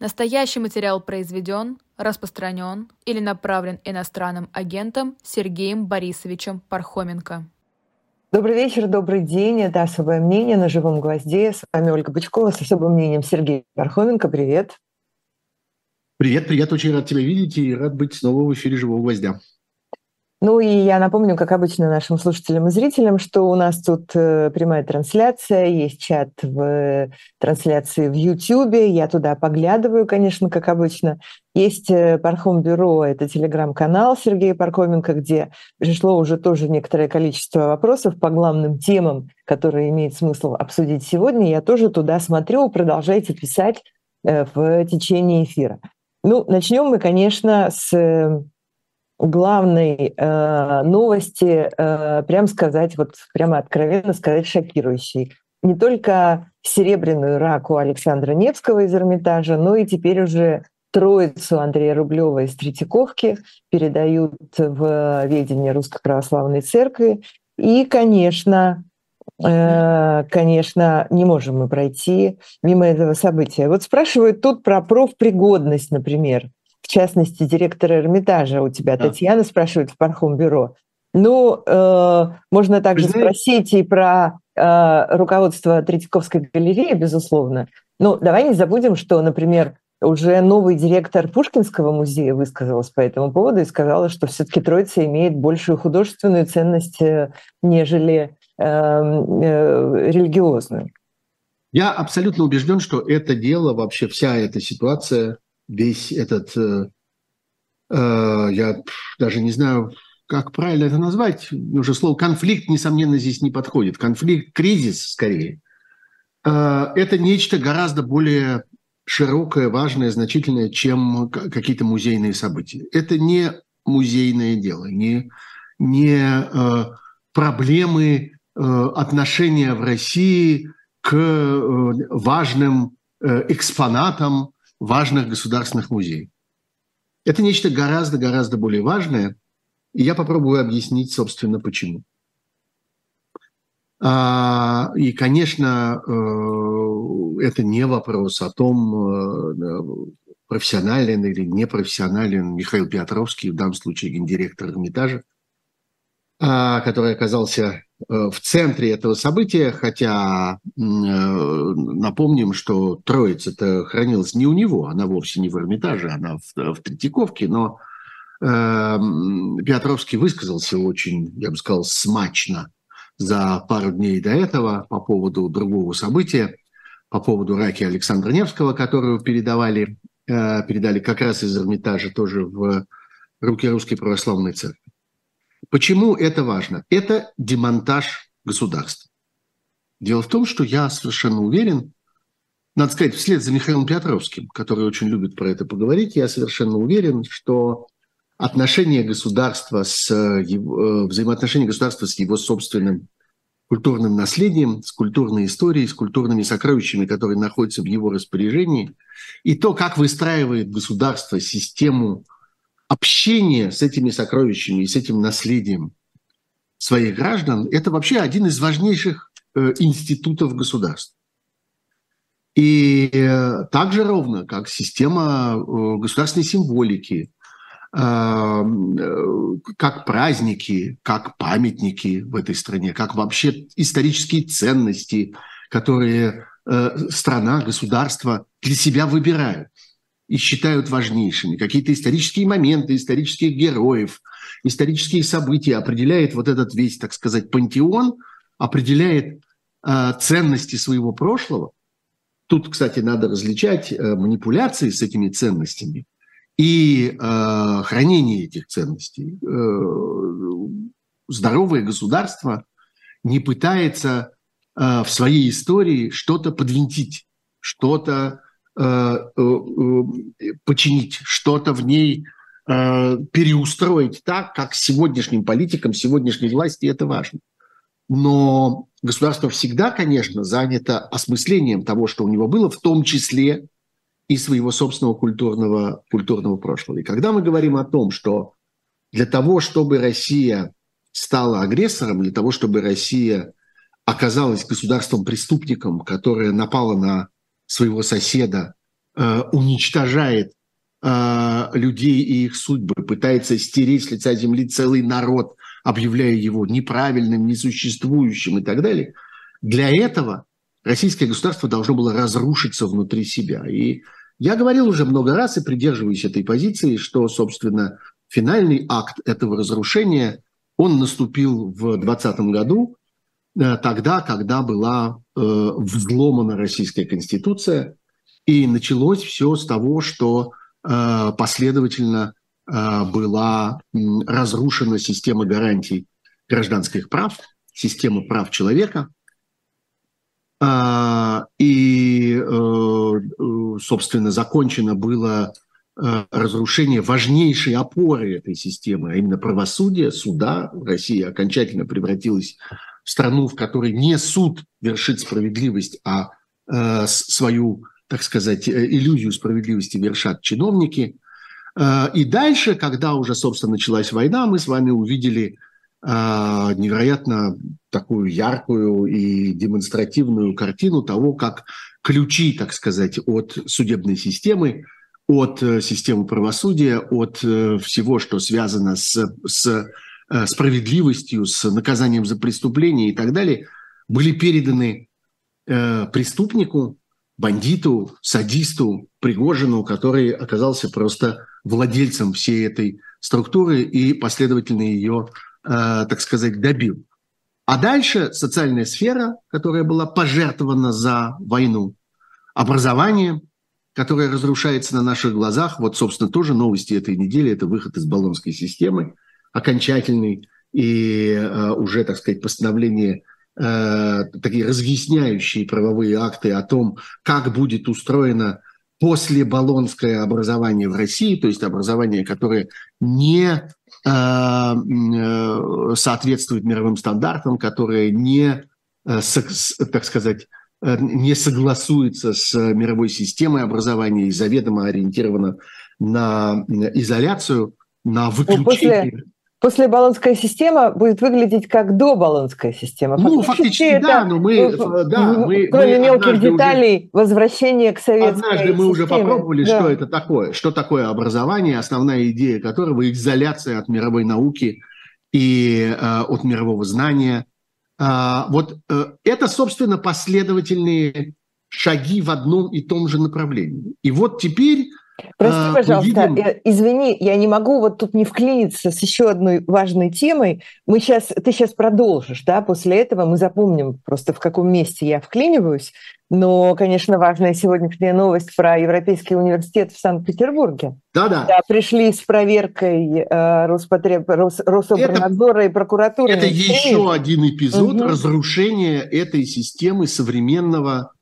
Настоящий материал произведен, распространен или направлен иностранным агентом Сергеем Борисовичем Пархоменко. Добрый вечер, добрый день. Это «Особое мнение» на «Живом гвозде». С вами Ольга Бычкова с особым мнением Сергей Пархоменко. Привет. Привет, привет. Очень рад тебя видеть и рад быть снова в эфире «Живого гвоздя». Ну и я напомню, как обычно, нашим слушателям и зрителям, что у нас тут э, прямая трансляция, есть чат в трансляции в YouTube, я туда поглядываю, конечно, как обычно. Есть э, Пархом Бюро, это телеграм-канал Сергея Пархоменко, где пришло уже тоже некоторое количество вопросов по главным темам, которые имеет смысл обсудить сегодня. Я тоже туда смотрю, продолжайте писать э, в течение эфира. Ну, начнем мы, конечно, с главной э, новости, э, прям сказать, вот прямо откровенно сказать, шокирующей. Не только серебряную раку Александра Невского из Эрмитажа, но и теперь уже троицу Андрея Рублева из Третьяковки передают в ведение Русской Православной Церкви. И, конечно, э, конечно, не можем мы пройти мимо этого события. Вот спрашивают тут про профпригодность, например частности, директора Эрмитажа у тебя, да. Татьяна спрашивает в Пархом-бюро. Ну, э, можно также Вы спросить и про э, руководство Третьяковской галереи, безусловно. Но давай не забудем, что, например, уже новый директор Пушкинского музея высказалась по этому поводу и сказала, что все-таки Троица имеет большую художественную ценность, э, нежели э, э, религиозную. Я абсолютно убежден, что это дело, вообще вся эта ситуация весь этот, э, э, я даже не знаю, как правильно это назвать, уже слово конфликт, несомненно, здесь не подходит. Конфликт, кризис скорее. Э, это нечто гораздо более широкое, важное, значительное, чем какие-то музейные события. Это не музейное дело, не, не э, проблемы э, отношения в России к э, важным э, экспонатам важных государственных музеев. Это нечто гораздо-гораздо более важное, и я попробую объяснить, собственно, почему. А, и, конечно, э, это не вопрос о том, э, профессионален или непрофессионален Михаил Петровский, в данном случае гендиректор Эрмитажа, а, который оказался в центре этого события, хотя э, напомним, что Троица-то хранилась не у него, она вовсе не в Эрмитаже, она в, в Третьяковке, но э, Петровский высказался очень, я бы сказал, смачно за пару дней до этого по поводу другого события, по поводу раки Александра Невского, которую передавали, э, передали как раз из Эрмитажа тоже в руки Русской Православной Церкви. Почему это важно? Это демонтаж государства. Дело в том, что я совершенно уверен, надо сказать, вслед за Михаилом Петровским, который очень любит про это поговорить, я совершенно уверен, что отношения государства с его, э, взаимоотношения государства с его собственным культурным наследием, с культурной историей, с культурными сокровищами, которые находятся в его распоряжении, и то, как выстраивает государство систему общение с этими сокровищами и с этим наследием своих граждан – это вообще один из важнейших э, институтов государства. И э, так же ровно, как система э, государственной символики, как праздники, как памятники в этой стране, как вообще исторические ценности, которые страна, государство для себя выбирают и считают важнейшими. Какие-то исторические моменты, исторических героев, исторические события определяет вот этот весь, так сказать, пантеон, определяет э, ценности своего прошлого. Тут, кстати, надо различать э, манипуляции с этими ценностями и э, хранение этих ценностей. Э, здоровое государство не пытается э, в своей истории что-то подвинтить, что-то починить, что-то в ней переустроить так, как сегодняшним политикам, сегодняшней власти это важно. Но государство всегда, конечно, занято осмыслением того, что у него было, в том числе и своего собственного культурного, культурного прошлого. И когда мы говорим о том, что для того, чтобы Россия стала агрессором, для того, чтобы Россия оказалась государством-преступником, которое напало на своего соседа уничтожает людей и их судьбы, пытается стереть с лица земли целый народ, объявляя его неправильным, несуществующим и так далее. Для этого российское государство должно было разрушиться внутри себя. И я говорил уже много раз и придерживаюсь этой позиции, что, собственно, финальный акт этого разрушения, он наступил в 2020 году, э, тогда, когда была э, взломана российская конституция, и началось все с того, что э, последовательно э, была разрушена система гарантий гражданских прав, система прав человека – а, и, э, э, собственно, закончено было э, разрушение важнейшей опоры этой системы, а именно правосудия, суда. Россия окончательно превратилась страну, в которой не суд вершит справедливость, а свою, так сказать, иллюзию справедливости вершат чиновники. И дальше, когда уже, собственно, началась война, мы с вами увидели а, невероятно такую яркую и демонстративную картину того, как ключи, так сказать, от судебной системы, от э, системы правосудия, от э, всего, что связано с, с э, справедливостью, с наказанием за преступления и так далее, были переданы преступнику, бандиту, садисту, Пригожину, который оказался просто владельцем всей этой структуры и последовательно ее Э, так сказать, добил. А дальше социальная сфера, которая была пожертвована за войну, образование, которое разрушается на наших глазах. Вот, собственно, тоже новости этой недели – это выход из баллонской системы, окончательный, и э, уже, так сказать, постановление э, такие разъясняющие правовые акты о том, как будет устроено после баллонское образование в России, то есть образование, которое не Э, э, соответствует мировым стандартам, которые не, э, так сказать, не согласуется с мировой системой образования и заведомо ориентирована на изоляцию, на выключение. После, После баллонская система будет выглядеть как до баллонская система. Ну, фактически, это, да, но мы, да, мы кроме мы мелких деталей, уже, возвращение к советской Однажды мы уже попробовали, да. что это такое, что такое образование, основная идея которого изоляция от мировой науки и э, от мирового знания. Э, вот э, это, собственно, последовательные шаги в одном и том же направлении. И вот теперь Прости, а, пожалуйста, видим... Э, извини, я не могу вот тут не вклиниться с еще одной важной темой. Мы сейчас, ты сейчас продолжишь, да, после этого мы запомним просто в каком месте я вклиниваюсь. Но, конечно, важная сегодняшняя новость про Европейский университет в Санкт-Петербурге. Да-да. Да, пришли с проверкой э, Роспотреб... Рос... Рособорнадзора это, и прокуратуры. Это еще один эпизод угу. разрушения этой системы современного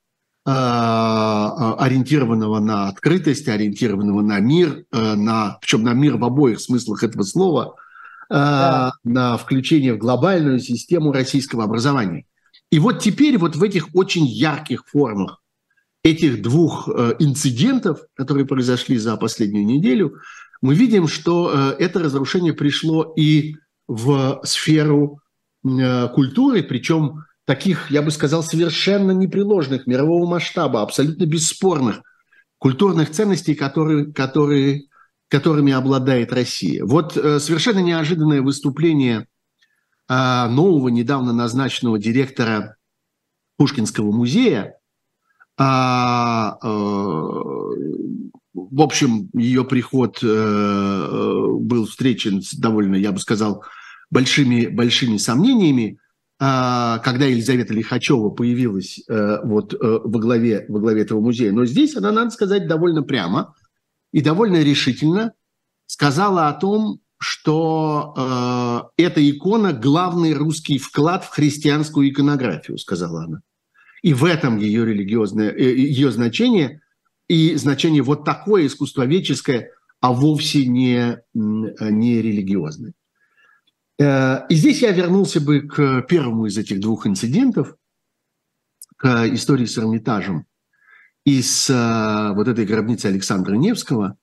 ориентированного на открытость, ориентированного на мир, э, на, причем на мир в обоих смыслах этого слова, э, да. на включение в глобальную систему российского образования. И вот теперь вот в этих очень ярких формах этих двух э, инцидентов, которые произошли за последнюю неделю, мы видим, что это разрушение пришло и в сферу культуры, причем таких, я бы сказал, совершенно непреложных, мирового масштаба, абсолютно бесспорных культурных ценностей, которые, которые, которыми обладает Россия. Вот э, совершенно неожиданное выступление э, нового, недавно назначенного директора Пушкинского музея. Э, э, в общем, ее приход э, был встречен с довольно, я бы сказал, большими, большими сомнениями. А, когда Елизавета Лихачева появилась э, вот э, во главе, во главе этого музея. Но здесь она, надо сказать, довольно прямо и довольно решительно сказала о том, что э, эта икона – главный русский вклад в христианскую иконографию, сказала она. И в этом ее религиозное, ее значение, и значение вот такое искусствоведческое, а вовсе не, не религиозное. Э, и здесь я вернулся бы к первому из этих двух инцидентов, к истории с Эрмитажем и с э, вот этой гробницей Александра Невского.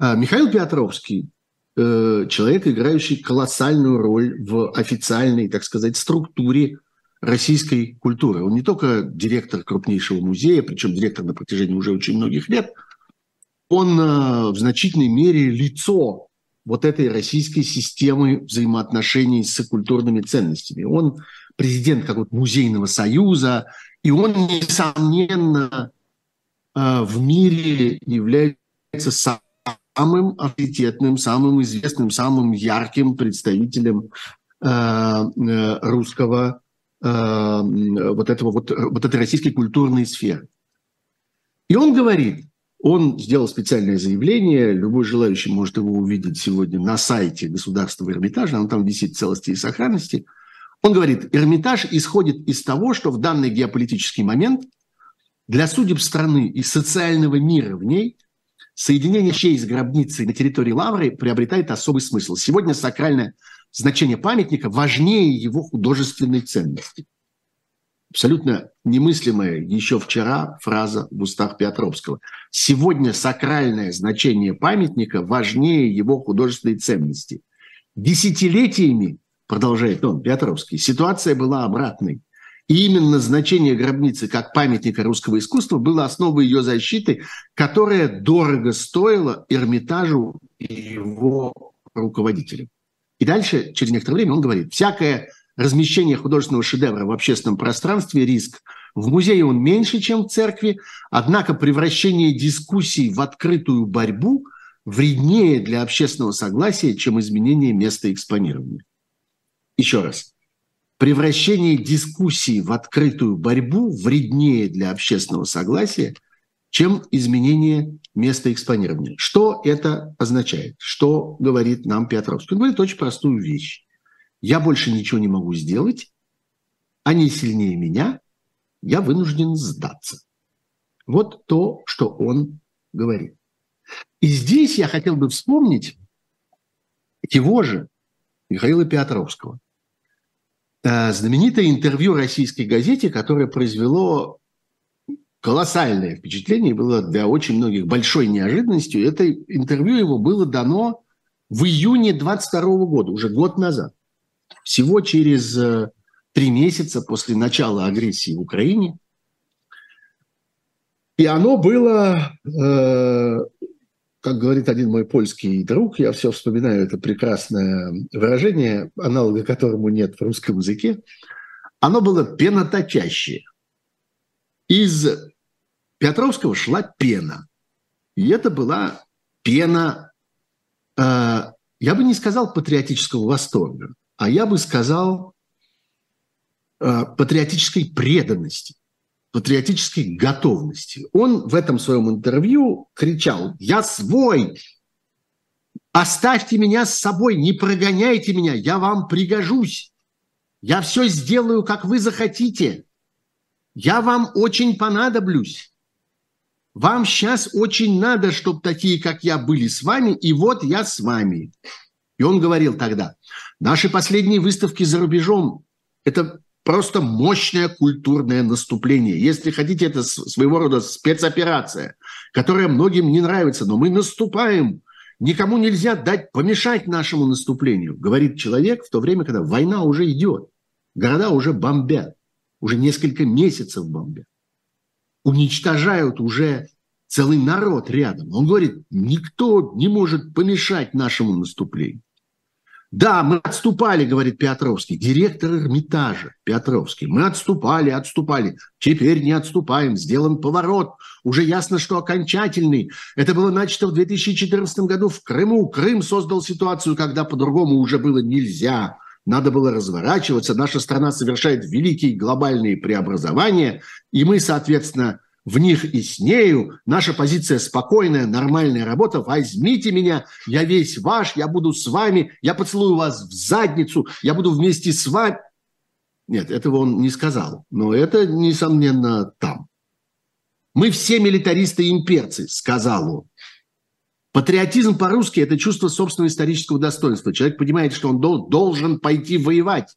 Э, Михаил Петровский, человек, играющий колоссальную роль в официальной, так сказать, структуре российской культуры. Он не только директор крупнейшего музея, причем директор на протяжении уже очень многих лет, он в значительной мере лицо вот этой российской системы взаимоотношений с культурными ценностями. Он президент какого-то музейного союза, и он, несомненно, э, в мире является самым авторитетным, самым известным, самым ярким представителем э, русского вот этого вот, вот этой российской культурной сферы. И он говорит, он сделал специальное заявление, любой желающий может его увидеть сегодня на сайте Государства Эрмитажа, оно там висит в целости и сохранности. Он говорит, Эрмитаж исходит из того, что в данный геополитический момент для судеб страны и социального мира в ней соединение чей с гробницей на территории Лавры приобретает особый смысл. Сегодня сакральное значение памятника важнее его художественной ценности абсолютно немыслимая еще вчера фраза в устах Петровского. Сегодня сакральное значение памятника важнее его художественной ценности. Десятилетиями, продолжает он, Петровский, ситуация была обратной. И именно значение гробницы как памятника русского искусства было основой ее защиты, которая дорого стоила Эрмитажу и его руководителям. И дальше, через некоторое время, он говорит, всякое размещение художественного шедевра в общественном пространстве – риск. В музее он меньше, чем в церкви, однако превращение дискуссий в открытую борьбу вреднее для общественного согласия, чем изменение места экспонирования. Еще раз. Превращение дискуссий в открытую борьбу вреднее для общественного согласия, чем изменение места экспонирования. Что это означает? Что говорит нам Петровский? Он говорит очень простую вещь я больше ничего не могу сделать, они сильнее меня, я вынужден сдаться. Вот то, что он говорит. И здесь я хотел бы вспомнить его же, Михаила Петровского. Э, знаменитое интервью российской газете, которое произвело колоссальное впечатление, было для очень многих большой неожиданностью. Это интервью его было дано в июне 22 года, уже год назад всего через э, три месяца после начала агрессии в Украине. И оно было, э, как говорит один мой польский друг, я все вспоминаю это прекрасное выражение, аналога которому нет в русском языке, оно было пеноточащее. Из Петровского шла пена. И это была пена, э, я бы не сказал патриотического восторга, а я бы сказал э, патриотической преданности, патриотической готовности. Он в этом своем интервью кричал «Я свой! Оставьте меня с собой, не прогоняйте меня, я вам пригожусь! Я все сделаю, как вы захотите! Я вам очень понадоблюсь!» Вам сейчас очень надо, чтобы такие, как я, были с вами, и вот я с вами. И он говорил тогда, наши последние выставки за рубежом – это просто мощное культурное наступление. Если хотите, это своего рода спецоперация, которая многим не нравится, но мы наступаем. Никому нельзя дать помешать нашему наступлению, говорит человек в то время, когда война уже идет. Города уже бомбят, уже несколько месяцев бомбят. Уничтожают уже целый народ рядом. Он говорит, никто не может помешать нашему наступлению. Да, мы отступали, говорит Петровский, директор Эрмитажа Петровский. Мы отступали, отступали. Теперь не отступаем, сделан поворот. Уже ясно, что окончательный. Это было начато в 2014 году в Крыму. Крым создал ситуацию, когда по-другому уже было нельзя. Надо было разворачиваться. Наша страна совершает великие глобальные преобразования. И мы, соответственно, в них и с нею. Наша позиция спокойная, нормальная работа. Возьмите меня, я весь ваш, я буду с вами, я поцелую вас в задницу, я буду вместе с вами. Нет, этого он не сказал, но это, несомненно, там. Мы все милитаристы и имперцы, сказал он. Патриотизм по-русски – это чувство собственного исторического достоинства. Человек понимает, что он должен пойти воевать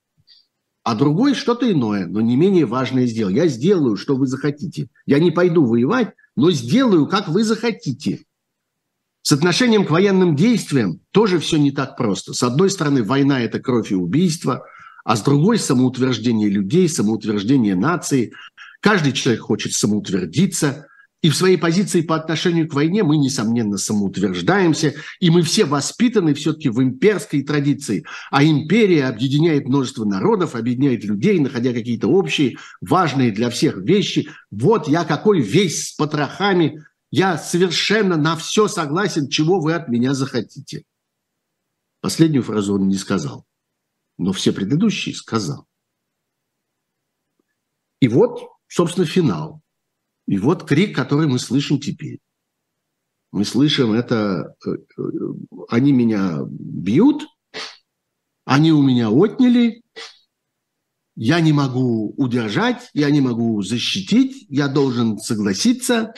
а другой что-то иное, но не менее важное сделал. Я сделаю, что вы захотите. Я не пойду воевать, но сделаю, как вы захотите. С отношением к военным действиям тоже все не так просто. С одной стороны, война – это кровь и убийство, а с другой – самоутверждение людей, самоутверждение нации. Каждый человек хочет самоутвердиться. И в своей позиции по отношению к войне мы, несомненно, самоутверждаемся, и мы все воспитаны все-таки в имперской традиции. А империя объединяет множество народов, объединяет людей, находя какие-то общие, важные для всех вещи. Вот я какой весь с потрохами, я совершенно на все согласен, чего вы от меня захотите. Последнюю фразу он не сказал, но все предыдущие сказал. И вот, собственно, финал – и вот крик, который мы слышим теперь. Мы слышим это, э, э, они меня бьют, они у меня отняли, я не могу удержать, я не могу защитить, я должен согласиться,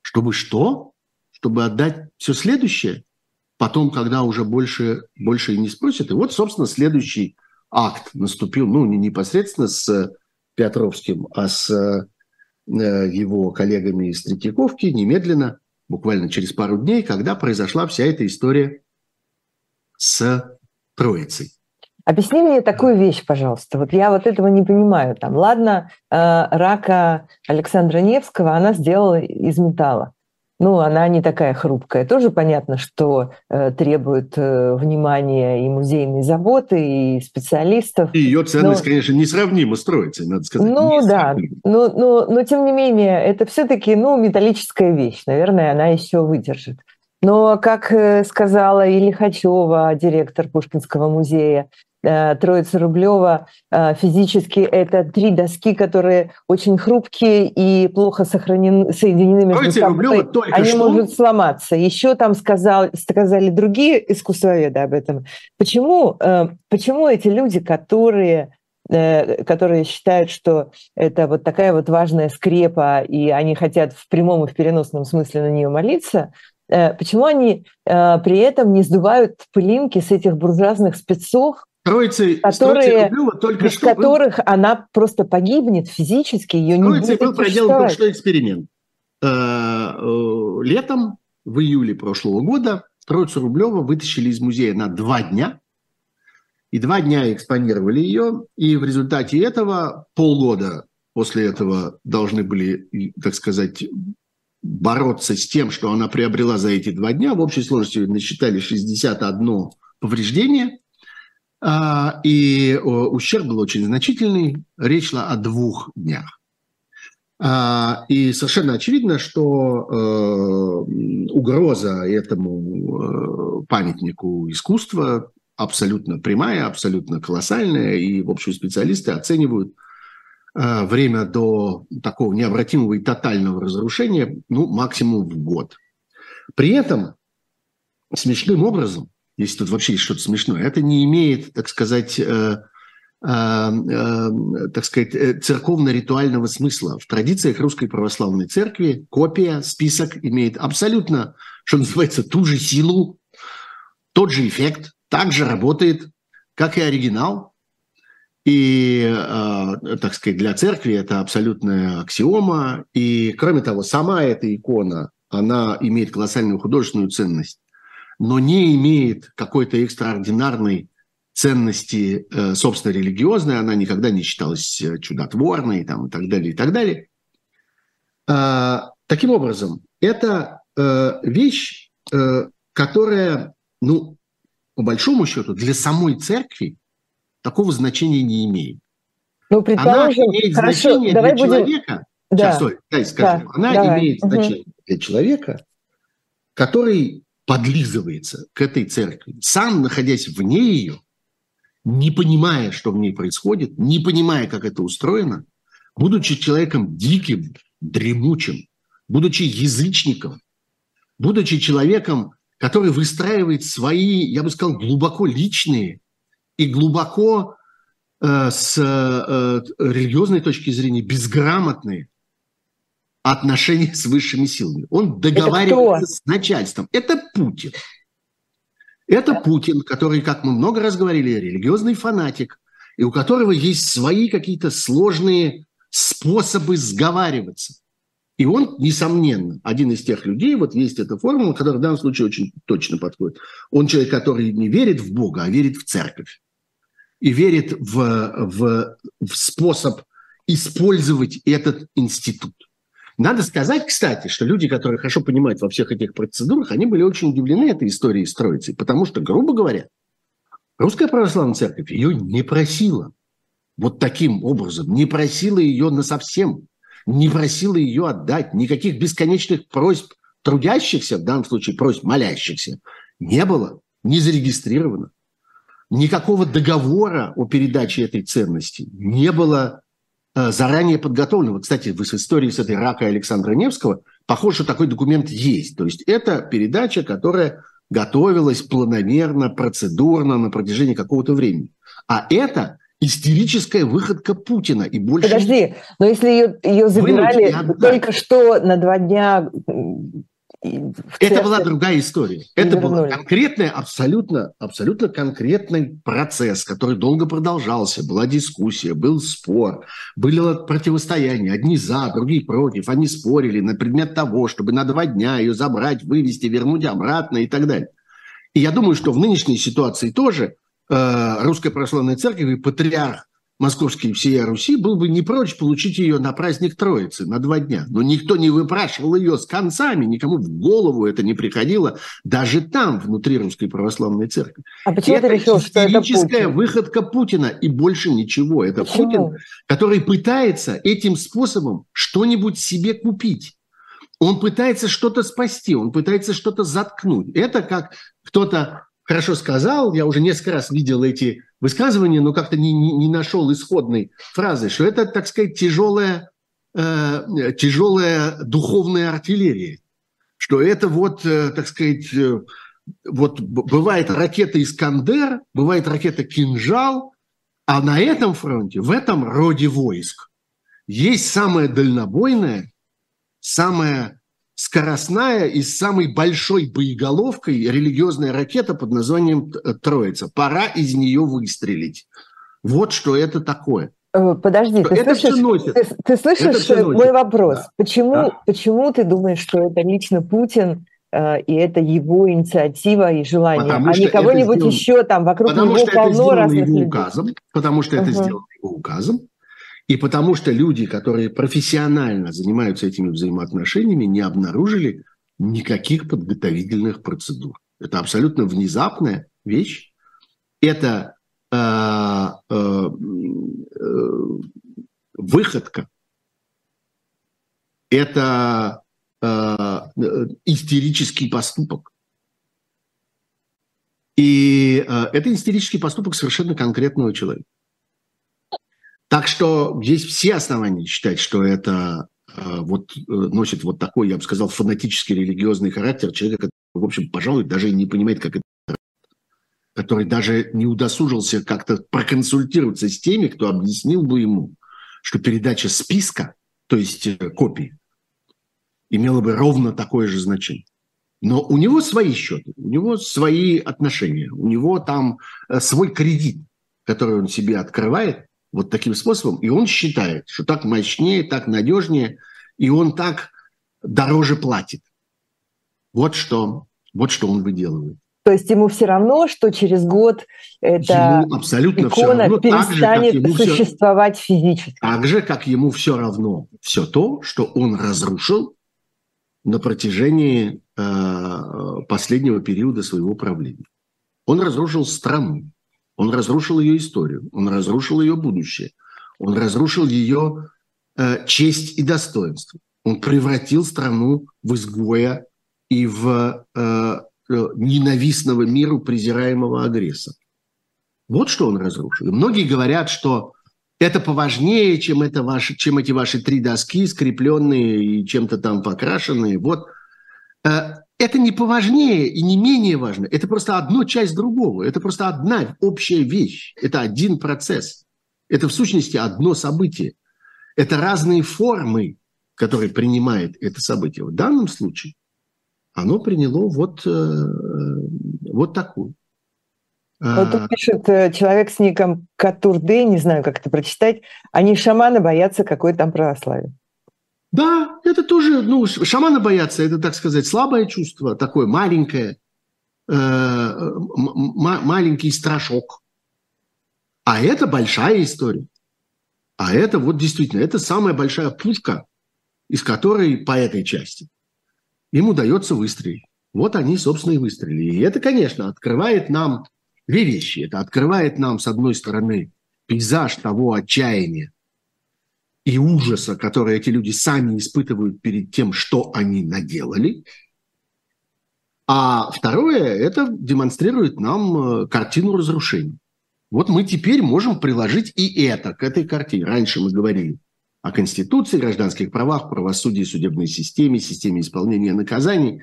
чтобы что? Чтобы отдать все следующее, потом, когда уже больше, больше и не спросят. И вот, собственно, следующий акт наступил, ну, не непосредственно с Петровским, а с Э, его коллегами из Третьяковки немедленно, буквально через пару дней, когда произошла вся эта история с Троицей. Объясни мне такую вещь, пожалуйста. Вот я вот этого не понимаю. Там, ладно, э, рака Александра Невского она сделала из металла ну, она не такая хрупкая. Тоже понятно, что э, требует э, внимания и музейной заботы, и специалистов. И ее ценность, но... конечно, несравнима с Троицей, надо сказать. Ну да, но, но, но тем не менее, это все-таки ну, металлическая вещь. Наверное, она еще выдержит. Но, как э, сказала и Лихачева, директор Пушкинского музея, Троица Рублева э, физически это три доски, которые очень хрупкие и плохо сохранены, соединены между Троица собой. Рублева только Они что? могут сломаться. Еще там сказал, сказали другие искусствоведы об этом. Почему, э, почему эти люди, которые которые считают, что это вот такая вот важная скрепа, и они хотят в прямом и в переносном смысле на нее молиться, почему они при этом не сдувают пылинки с этих буржуазных спецов, Троицы, которые, только без что которых был, она просто погибнет физически, ее не будет был проделан что эксперимент. Э, э, летом, в июле прошлого года, Троицу Рублева вытащили из музея на два дня, и два дня экспонировали ее, и в результате этого полгода после этого должны были, так сказать, бороться с тем, что она приобрела за эти два дня. В общей сложности насчитали 61 повреждение – и ущерб был очень значительный. Речь шла о двух днях. А, и совершенно очевидно, что э, угроза этому э, памятнику искусства абсолютно прямая, абсолютно колоссальная, и, в общем, специалисты оценивают э, время до такого необратимого и тотального разрушения, ну, максимум в год. При этом смешным образом если тут вообще есть что-то смешное, это не имеет, так сказать, э, э, э, так сказать, церковно-ритуального смысла. В традициях Русской Православной Церкви копия, список имеет абсолютно, что называется, ту же силу, тот же эффект, так же работает, как и оригинал. И, так сказать, для церкви это абсолютная аксиома. И, кроме того, сама эта икона, она имеет колоссальную художественную ценность но не имеет какой-то экстраординарной ценности, э, собственно, религиозной, она никогда не считалась э, чудотворной там, и так далее, и так далее. А, таким образом, это э, вещь, которая, ну, по большому счету, для самой церкви такого значения не имеет. Ну, предположим, она имеет хорошо, значение для будем... человека. Да. Сейчас, стой, дай скажу. Да, она давай. имеет угу. значение для человека, который подлизывается к этой церкви, сам находясь вне ее, не понимая, что в ней происходит, не понимая, как это устроено, будучи человеком диким, дремучим, будучи язычником, будучи человеком, который выстраивает свои, я бы сказал, глубоко личные и глубоко э, с э, религиозной точки зрения безграмотные отношения с высшими силами. Он договаривается с начальством. Это Путин. Это Путин, который, как мы много раз говорили, религиозный фанатик, и у которого есть свои какие-то сложные способы сговариваться. И он, несомненно, один из тех людей, вот есть эта формула, которая в данном случае очень точно подходит. Он человек, который не верит в Бога, а верит в церковь. И верит в, в, в способ использовать этот институт. Надо сказать, кстати, что люди, которые хорошо понимают во всех этих процедурах, они были очень удивлены этой историей с Троицей, потому что, грубо говоря, Русская Православная Церковь ее не просила. Вот таким образом, не просила ее на совсем, не просила ее отдать, никаких бесконечных просьб трудящихся, в данном случае просьб молящихся, не было, не зарегистрировано. Никакого договора о передаче этой ценности не было заранее подготовленного. Кстати, в истории с этой ракой Александра Невского похоже, что такой документ есть. То есть это передача, которая готовилась планомерно, процедурно на протяжении какого-то времени. А это истерическая выходка Путина. И больше... Подожди, но если ее, ее забирали только что на два дня это была другая история. Это был конкретный, абсолютно, абсолютно конкретный процесс, который долго продолжался. Была дискуссия, был спор, были противостояния. Одни за, другие против. Они спорили на предмет того, чтобы на два дня ее забрать, вывести, вернуть обратно и так далее. И я думаю, что в нынешней ситуации тоже э, Русская Православная Церковь и патриарх московский всея Руси был бы не прочь получить ее на праздник Троицы на два дня. Но никто не выпрашивал ее с концами, никому в голову это не приходило, даже там, внутри Русской Православной Церкви. А почему это ты решил, что это Путин? выходка Путина и больше ничего. Это почему? Путин, который пытается этим способом что-нибудь себе купить. Он пытается что-то спасти, он пытается что-то заткнуть. Это как кто-то хорошо сказал, я уже несколько раз видел эти высказывания, но как-то не, не, не нашел исходной фразы, что это, так сказать, тяжелая, э, тяжелая духовная артиллерия, что это вот, э, так сказать, э, вот бывает ракета «Искандер», бывает ракета «Кинжал», а на этом фронте, в этом роде войск, есть самая дальнобойная, самая скоростная и с самой большой боеголовкой религиозная ракета под названием Троица. Пора из нее выстрелить. Вот что это такое. Э, подожди, ты это слышишь, ты, ты слышишь мой вопрос? Да. Почему, да. почему ты думаешь, что это лично Путин э, и это его инициатива и желание, потому а не кого-нибудь сделано... еще там вокруг потому него что полно это разных его людей? Указом, потому что это сделано его указом, и потому что люди, которые профессионально занимаются этими взаимоотношениями, не обнаружили никаких подготовительных процедур. Это абсолютно внезапная вещь. Это э, э, э, выходка. Это э, истерический поступок. И э, это истерический поступок совершенно конкретного человека. Так что есть все основания считать, что это э, вот э, носит вот такой, я бы сказал, фанатический религиозный характер человека, который, в общем, пожалуй, даже не понимает, как это который даже не удосужился как-то проконсультироваться с теми, кто объяснил бы ему, что передача списка, то есть э, копии, имела бы ровно такое же значение. Но у него свои счеты, у него свои отношения, у него там свой кредит, который он себе открывает, вот таким способом, и он считает, что так мощнее, так надежнее, и он так дороже платит. Вот что, вот что он выделывает. То есть ему все равно, что через год эта абсолютно икона равно, перестанет же, существовать все, физически. Так же, как ему все равно все то, что он разрушил на протяжении э, последнего периода своего правления. Он разрушил страну, он разрушил ее историю, он разрушил ее будущее, он разрушил ее э, честь и достоинство. Он превратил страну в изгоя и в э, э, ненавистного миру презираемого агрессора. Вот что он разрушил. И многие говорят, что это поважнее, чем, это ваши, чем эти ваши три доски, скрепленные и чем-то там покрашенные. Вот э, это не поважнее и не менее важно. Это просто одно часть другого. Это просто одна общая вещь. Это один процесс. Это в сущности одно событие. Это разные формы, которые принимает это событие. В данном случае оно приняло вот, э, вот такую. Вот тут пишет э, человек с ником Катурды, не знаю, как это прочитать, они шаманы боятся, какое там православие. Да, это тоже, ну, шамана бояться, это, так сказать, слабое чувство, такое маленькое, э, маленький страшок. А это большая история. А это вот действительно, это самая большая пушка, из которой по этой части им удается выстрелить. Вот они, собственно, и выстрелили. И это, конечно, открывает нам две вещи. Это открывает нам, с одной стороны, пейзаж того отчаяния и ужаса, который эти люди сами испытывают перед тем, что они наделали. А второе, это демонстрирует нам э, картину разрушений. Вот мы теперь можем приложить и это к этой картине. Раньше мы говорили о Конституции, гражданских правах, правосудии, судебной системе, системе исполнения наказаний,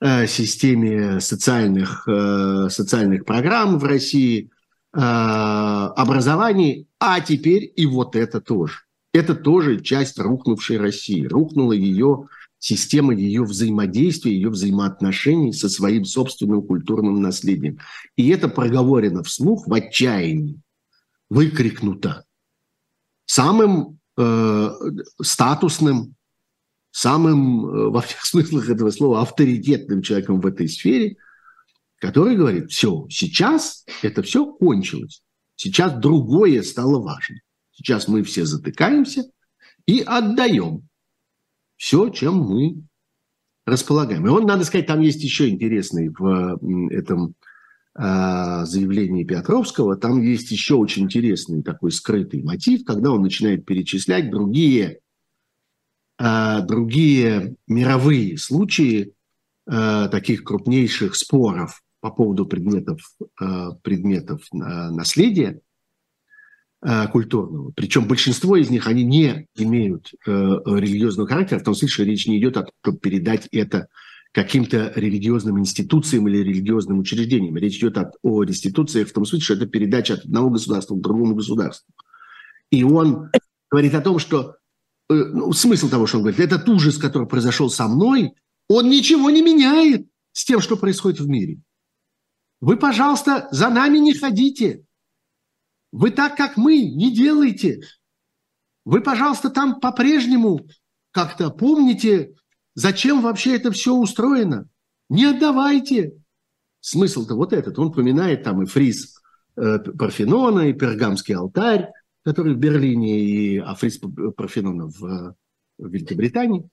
э, системе социальных, э, социальных программ в России, образовании, а теперь и вот это тоже. Это тоже часть рухнувшей России. Рухнула ее система ее взаимодействия, ее взаимоотношений со своим собственным культурным наследием. И это проговорено вслух в отчаянии, выкрикнуто самым Э, статусным, самым, э, во всех смыслах этого слова, авторитетным человеком в этой сфере, который говорит, все, сейчас это все кончилось, сейчас другое стало важно. Сейчас мы все затыкаемся и отдаем все, чем мы располагаем. И он, надо сказать, там есть еще интересный в этом а, заявлении Петровского, там есть еще очень интересный такой скрытый мотив, когда он начинает перечислять другие, а, другие мировые случаи а, таких крупнейших споров по поводу предметов, предметов наследия культурного. Причем большинство из них, они не имеют религиозного характера, в том смысле, что речь не идет о том, чтобы передать это каким-то религиозным институциям или религиозным учреждениям. Речь идет о, о реституциях в том смысле, что это передача от одного государства к другому государству. И он говорит о том, что э, ну, смысл того, что он говорит, этот ужас, который произошел со мной, он ничего не меняет с тем, что происходит в мире. Вы, пожалуйста, за нами не ходите. Вы так, как мы, не делайте. Вы, пожалуйста, там по-прежнему как-то помните Зачем вообще это все устроено? Не отдавайте. Смысл-то вот этот. Он поминает там и фриз э, Парфенона, и Пергамский алтарь, который в Берлине, и а фриз Парфенона в, в Великобритании.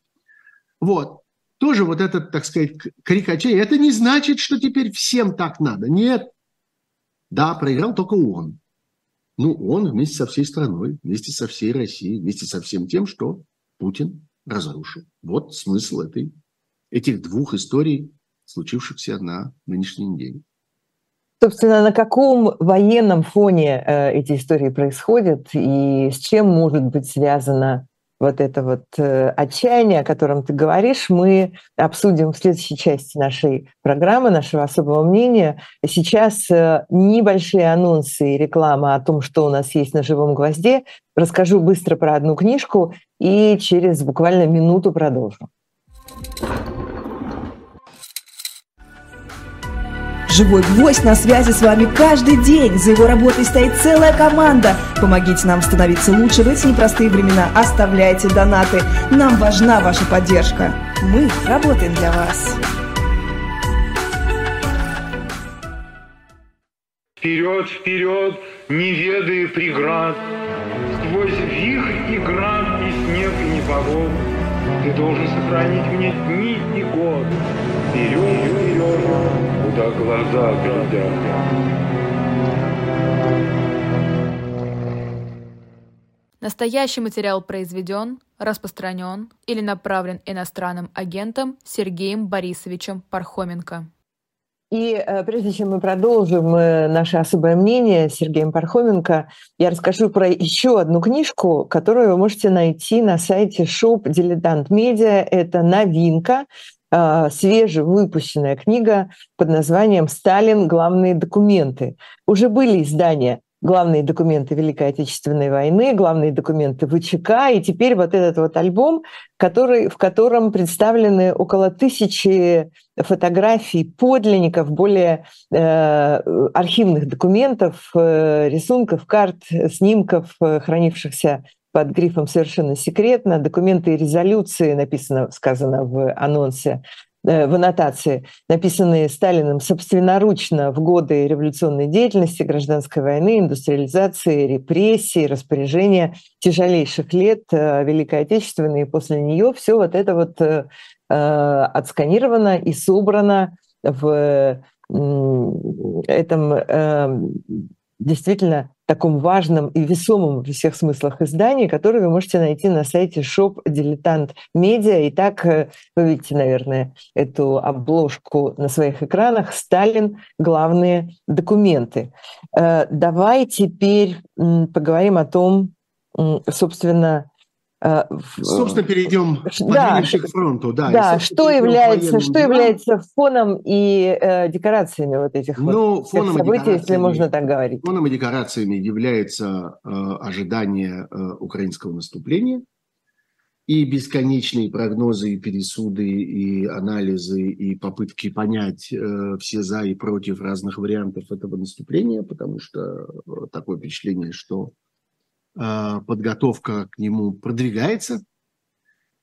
Вот. Тоже вот этот, так сказать, крикачей. Это не значит, что теперь всем так надо. Нет. Да, проиграл только он. Ну, он вместе со всей страной, вместе со всей Россией, вместе со всем тем, что Путин разрушил. Вот смысл этой, этих двух историй, случившихся на нынешний день. Собственно, на каком военном фоне э, эти истории происходят и с чем может быть связано вот это вот э, отчаяние, о котором ты говоришь, мы обсудим в следующей части нашей программы, нашего особого мнения. Сейчас э, небольшие анонсы и реклама о том, что у нас есть на «Живом гвозде». Расскажу быстро про одну книжку и через буквально минуту продолжу. Живой гвоздь на связи с вами каждый день. За его работой стоит целая команда. Помогите нам становиться лучше в эти непростые времена. Оставляйте донаты. Нам важна ваша поддержка. Мы работаем для вас. Вперед, вперед, не ведая преград, Сквозь вихрь и град, и снег, и непогоду, Ты должен сохранить мне дни и год. Вперед, вперед, куда глаза глядят. Настоящий материал произведен, распространен или направлен иностранным агентом Сергеем Борисовичем Пархоменко. И э, прежде чем мы продолжим э, наше особое мнение с Сергеем Пархоменко, я расскажу про еще одну книжку, которую вы можете найти на сайте Shop Dilettant Media. Это новинка, свежевыпущенная книга под названием «Сталин. Главные документы». Уже были издания главные документы Великой Отечественной войны, главные документы ВЧК, и теперь вот этот вот альбом, который, в котором представлены около тысячи фотографий, подлинников, более э, архивных документов, э, рисунков, карт, снимков, э, хранившихся под грифом «Совершенно секретно», документы и резолюции, написано, сказано в анонсе, в аннотации, написанные Сталиным собственноручно в годы революционной деятельности, гражданской войны, индустриализации, репрессий, распоряжения тяжелейших лет Великой Отечественной и после нее, все вот это вот отсканировано и собрано в этом эм, действительно таком важном и весомом во всех смыслах издании, которое вы можете найти на сайте shop Дилетант Медиа. И так э, вы видите, наверное, эту обложку на своих экранах. Сталин. Главные документы. Э, давай теперь поговорим о том, собственно, собственно, перейдем да, к фронту. Да, да что, является, что является фоном и э, декорациями вот этих ну, вот фоном событий, если можно так говорить? Фоном и декорациями является э, ожидание э, украинского наступления и бесконечные прогнозы, и пересуды, и анализы, и попытки понять э, все за и против разных вариантов этого наступления, потому что э, такое впечатление, что подготовка к нему продвигается,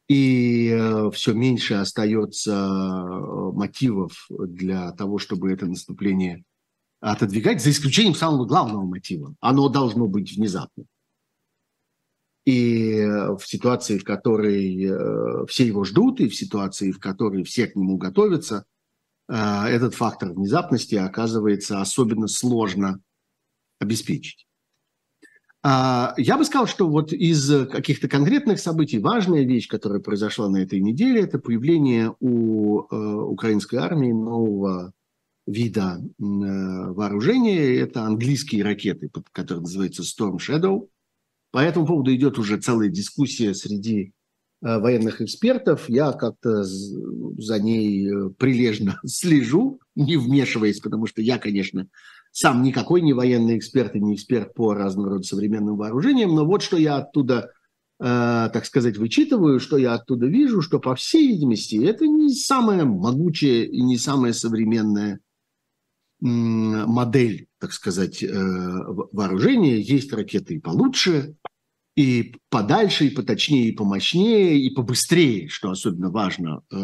и э, все меньше остается э, мотивов для того, чтобы это наступление отодвигать, за исключением самого главного мотива. Оно должно быть внезапным. И э, в ситуации, в которой все его ждут, и в ситуации, в которой все к нему готовятся, этот фактор внезапности оказывается особенно сложно обеспечить. А, я бы сказал, что вот из каких-то конкретных событий важная вещь, которая произошла на этой неделе, это появление у э, украинской армии нового вида э, вооружения. Это английские ракеты, которые называются Storm Shadow. По этому поводу идет уже целая дискуссия среди э, военных экспертов. Я как-то за ней прилежно слежу, не вмешиваясь, потому что я, конечно, сам никакой не военный эксперт и не эксперт по разного рода современным вооружениям, но вот что я оттуда, э, так сказать, вычитываю, что я оттуда вижу, что, по всей видимости, это не самая могучая и не самая современная модель, так сказать, э, вооружения. Есть ракеты и получше, и подальше, и поточнее, и помощнее, и побыстрее, что особенно важно э,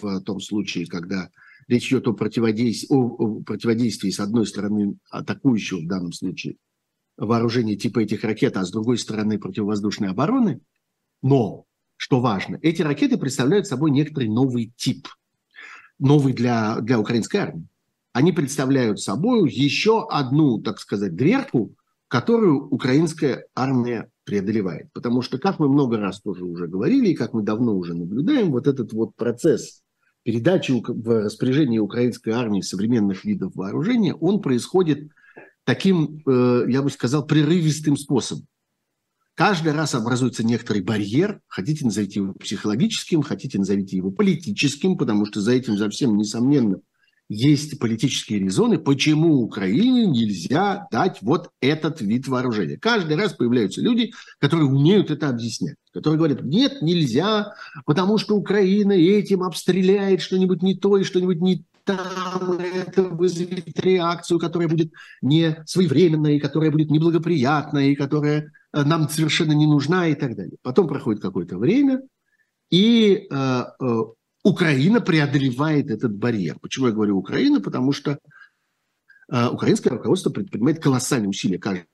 в том случае, когда Речь идет о противодействии, о, противодействии, с одной стороны, атакующего в данном случае вооружения типа этих ракет, а с другой стороны, противовоздушной обороны. Но, что важно, эти ракеты представляют собой некоторый новый тип, новый для, для украинской армии. Они представляют собой еще одну, так сказать, дверку, которую украинская армия преодолевает. Потому что, как мы много раз тоже уже говорили, и как мы давно уже наблюдаем, вот этот вот процесс передачи в распоряжение украинской армии современных видов вооружения, он происходит таким, э, я бы сказал, прерывистым способом. Каждый раз образуется некоторый барьер, хотите назовите его психологическим, хотите назовите его политическим, потому что за этим, за всем, несомненно, есть политические резоны, почему Украине нельзя дать вот этот вид вооружения. Каждый раз появляются люди, которые умеют это объяснять, которые говорят, нет, нельзя, потому что Украина этим обстреляет что-нибудь не то и что-нибудь не там, это вызовет реакцию, которая будет не своевременная, и которая будет неблагоприятная, и которая э, нам совершенно не нужна и так далее. Потом проходит какое-то время, и э, э, Украина преодолевает этот барьер. Почему я говорю Украина? Потому что э, украинское руководство предпринимает колоссальные усилия каждый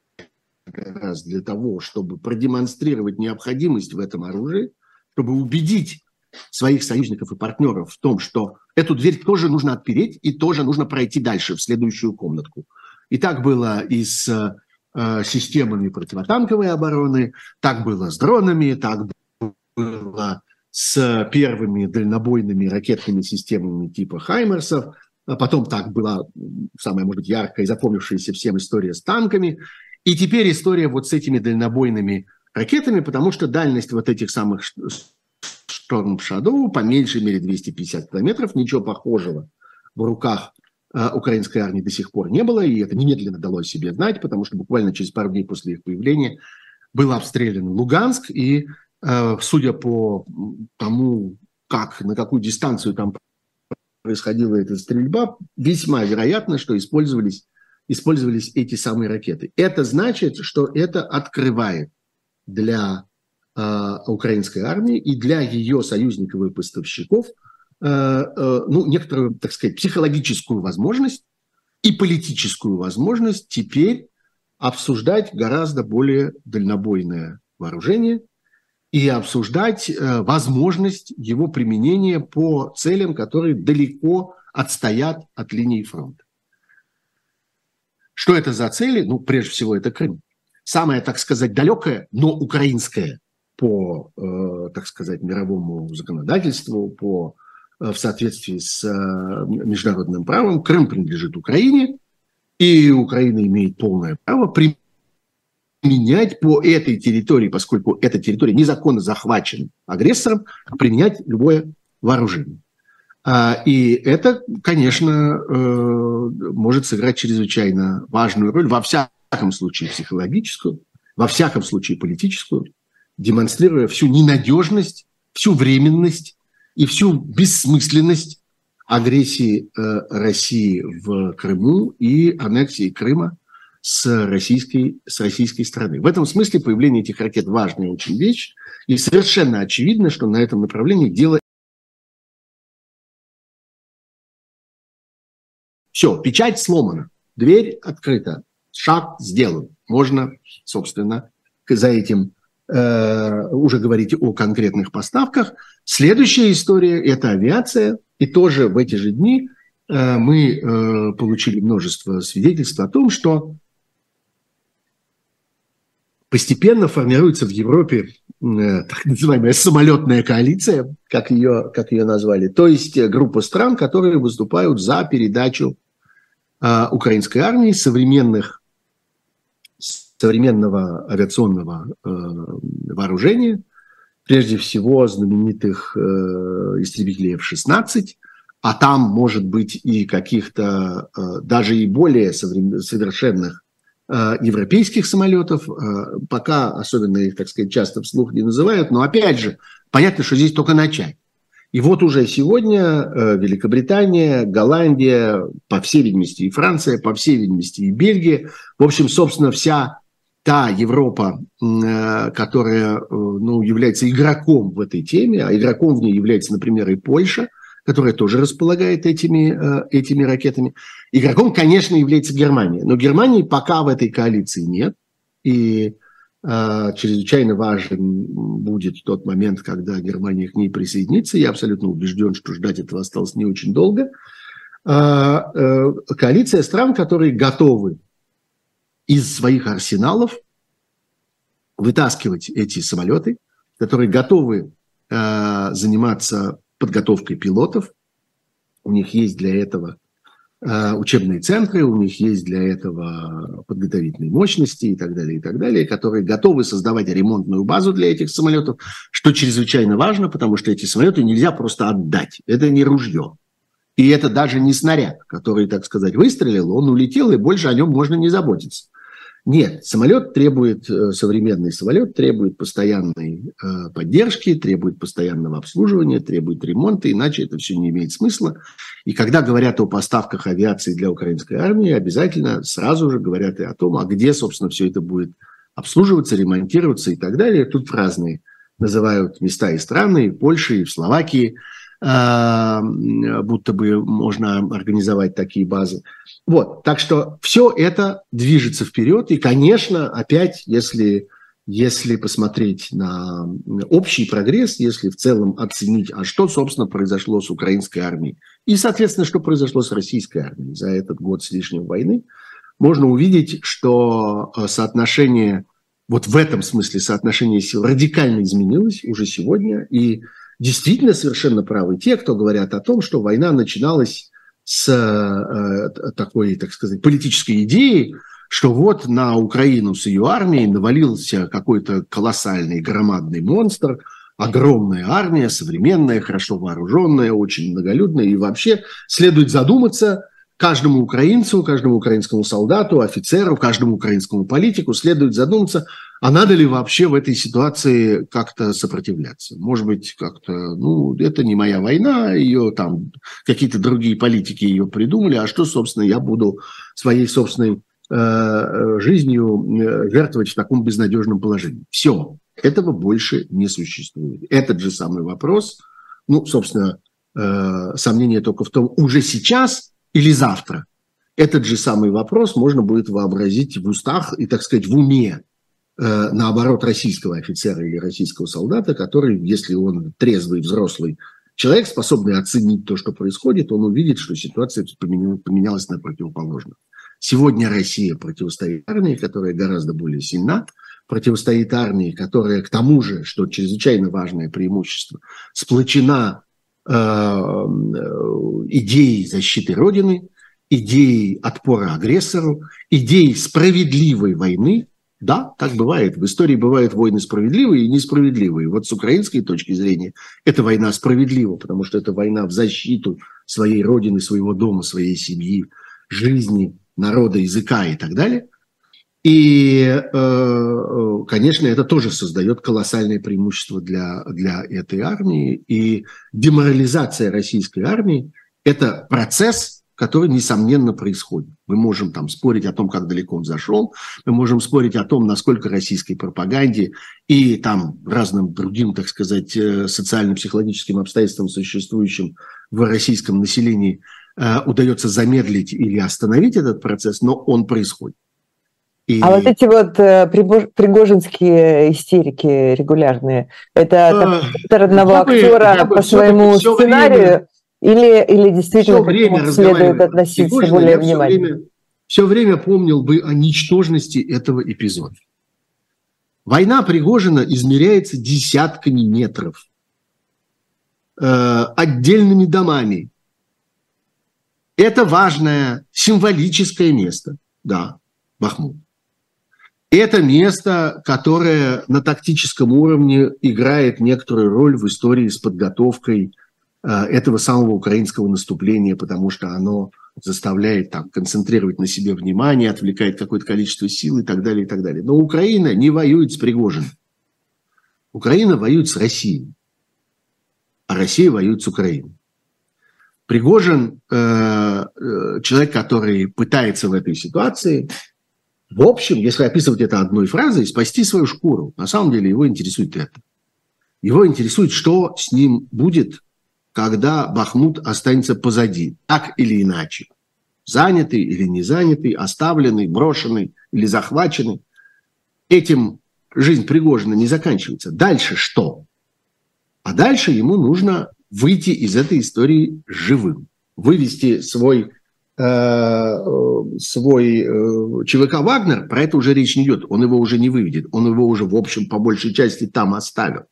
раз для того, чтобы продемонстрировать необходимость в этом оружии, чтобы убедить своих союзников и партнеров в том, что эту дверь тоже нужно отпереть и тоже нужно пройти дальше, в следующую комнатку. И так было и с э, системами противотанковой обороны, так было с дронами, так было с первыми дальнобойными ракетными системами типа «Хаймерсов», а потом так была самая, может быть, яркая и запомнившаяся всем история с танками. И теперь история вот с этими дальнобойными ракетами, потому что дальность вот этих самых Storm Shadow по меньшей мере 250 километров, ничего похожего в руках э, украинской армии до сих пор не было, и это немедленно дало о себе знать, потому что буквально через пару дней после их появления был обстрелян Луганск, и судя по тому, как, на какую дистанцию там происходила эта стрельба, весьма вероятно, что использовались, использовались эти самые ракеты. Это значит, что это открывает для э, украинской армии и для ее союзников и поставщиков ну, некоторую, так сказать, психологическую возможность и политическую возможность теперь обсуждать гораздо более дальнобойное вооружение и обсуждать возможность его применения по целям, которые далеко отстоят от линии фронта. Что это за цели? Ну, прежде всего, это Крым. Самое, так сказать, далекое, но украинское по, э, так сказать, мировому законодательству, по, э, в соответствии с э, международным правом. Крым принадлежит Украине, и Украина имеет полное право применять по этой территории, поскольку эта территория незаконно захвачена агрессором, применять любое вооружение. А, и это, конечно, э, может сыграть чрезвычайно важную роль, во всяком случае психологическую, во всяком случае политическую, демонстрируя всю ненадежность, всю временность и всю бессмысленность агрессии э, России в Крыму и аннексии Крыма с российской, с российской стороны. В этом смысле появление этих ракет важная очень вещь, и совершенно очевидно, что на этом направлении дело Все, печать сломана, дверь открыта, шаг сделан. Можно, собственно, за этим э, уже говорить о конкретных поставках. Следующая история – это авиация. И тоже в эти же дни э, мы э, получили множество свидетельств о том, что постепенно формируется в Европе э, так называемая самолетная коалиция, как ее, как ее назвали, то есть группа стран, которые выступают за передачу а, украинской армии, современных, современного авиационного э, вооружения, прежде всего знаменитых э, истребителей F-16, а там может быть и каких-то э, даже и более совершенных э, европейских самолетов, э, пока особенно их, так сказать, часто вслух не называют, но опять же, понятно, что здесь только начать. И вот уже сегодня э, Великобритания, Голландия, по всей видимости и Франция, по всей видимости и Бельгия, в общем, собственно, вся та Европа, э, которая э, ну, является игроком в этой теме, а игроком в ней является, например, и Польша, которая тоже располагает этими, этими ракетами. Игроком, конечно, является Германия, но Германии пока в этой коалиции нет. И а, чрезвычайно важен будет тот момент, когда Германия к ней присоединится. Я абсолютно убежден, что ждать этого осталось не очень долго. А, э, коалиция стран, которые готовы из своих арсеналов вытаскивать эти самолеты, которые готовы а, заниматься подготовкой пилотов. У них есть для этого Э, учебные центры, у них есть для этого подготовительные мощности и так далее, и так далее, которые готовы создавать ремонтную базу для этих самолетов, что чрезвычайно важно, потому что эти самолеты нельзя просто отдать. Это не ружье. И это даже не снаряд, который, так сказать, выстрелил, он улетел, и больше о нем можно не заботиться. Нет, самолет требует, э, современный самолет требует постоянной э, поддержки, требует постоянного обслуживания, требует ремонта, иначе это все не имеет смысла. И когда говорят о поставках авиации для украинской армии, обязательно сразу же говорят и о том, а где, собственно, все это будет обслуживаться, ремонтироваться и так далее. Тут разные называют места и страны, и в Польше, и в Словакии – будто бы можно организовать такие базы. Вот, так что все это движется вперед. И, конечно, опять, если, если посмотреть на общий прогресс, если в целом оценить, а что, собственно, произошло с украинской армией, и, соответственно, что произошло с российской армией за этот год с лишним войны, можно увидеть, что э, соотношение, вот в этом смысле соотношение сил радикально изменилось уже сегодня, и действительно совершенно правы те, кто говорят о том, что война начиналась с э, такой, так сказать, политической идеей, что вот на Украину с ее армией навалился какой-то колоссальный громадный монстр, огромная армия, современная, хорошо вооруженная, очень многолюдная, и вообще следует задуматься каждому украинцу, каждому украинскому солдату, офицеру, каждому украинскому политику следует задуматься, а надо ли вообще в этой ситуации как-то сопротивляться? Может быть, как-то, ну, это не моя война, ее там какие-то другие политики ее придумали, а что, собственно, я буду своей собственной э, жизнью э, жертвовать в таком безнадежном положении? Все, этого больше не существует. Этот же самый вопрос, ну, собственно, Э, сомнение только в том, уже сейчас или завтра. Этот же самый вопрос можно будет вообразить в устах и, так сказать, в уме, э, наоборот, российского офицера или российского солдата, который, если он трезвый, взрослый человек, способный оценить то, что происходит, он увидит, что ситуация поменялась на противоположную. Сегодня Россия противостоит армии, которая гораздо более сильна, противостоит армии, которая, к тому же, что чрезвычайно важное преимущество, сплочена э, идеей защиты Родины, идеей отпора агрессору, идеей справедливой войны. Да, так бывает. В истории бывают войны справедливые и несправедливые. Вот с украинской точки зрения эта война справедлива, потому что это война в защиту своей родины, своего дома, своей семьи, жизни, народа, языка и так далее. И, э, э, конечно, это тоже создает колоссальное преимущество для, для этой армии. И деморализация российской армии – это процесс, который, несомненно, происходит. Мы можем там спорить о том, как далеко он зашел, мы можем спорить о том, насколько российской пропаганде и там разным другим, так сказать, э, социально-психологическим обстоятельствам, существующим в российском населении – Э, удается замедлить или остановить этот процесс, но он происходит. И... А вот эти вот э, пригожинские истерики регулярные, это э, одного актера по своему сценарию время, или, или действительно время следует относиться Пригожина, более внимательно? Все время, все время помнил бы о ничтожности этого эпизода. Война Пригожина измеряется десятками метров, э, отдельными домами, это важное символическое место, да, Бахмут. Это место, которое на тактическом уровне играет некоторую роль в истории с подготовкой этого самого украинского наступления, потому что оно заставляет там концентрировать на себе внимание, отвлекает какое-то количество сил и так далее, и так далее. Но Украина не воюет с Пригожиным. Украина воюет с Россией, а Россия воюет с Украиной. Пригожин э, э, человек, который пытается в этой ситуации, в общем, если описывать это одной фразой, спасти свою шкуру. На самом деле его интересует это. Его интересует, что с ним будет, когда Бахмут останется позади, так или иначе. Занятый или не занятый, оставленный, брошенный или захваченный. Этим жизнь Пригожина не заканчивается. Дальше что? А дальше ему нужно выйти из этой истории живым, вывести свой э, свой э, ЧВК «Вагнер», про это уже речь не идет, он его уже не выведет, он его уже, в общем, по большей части там оставил.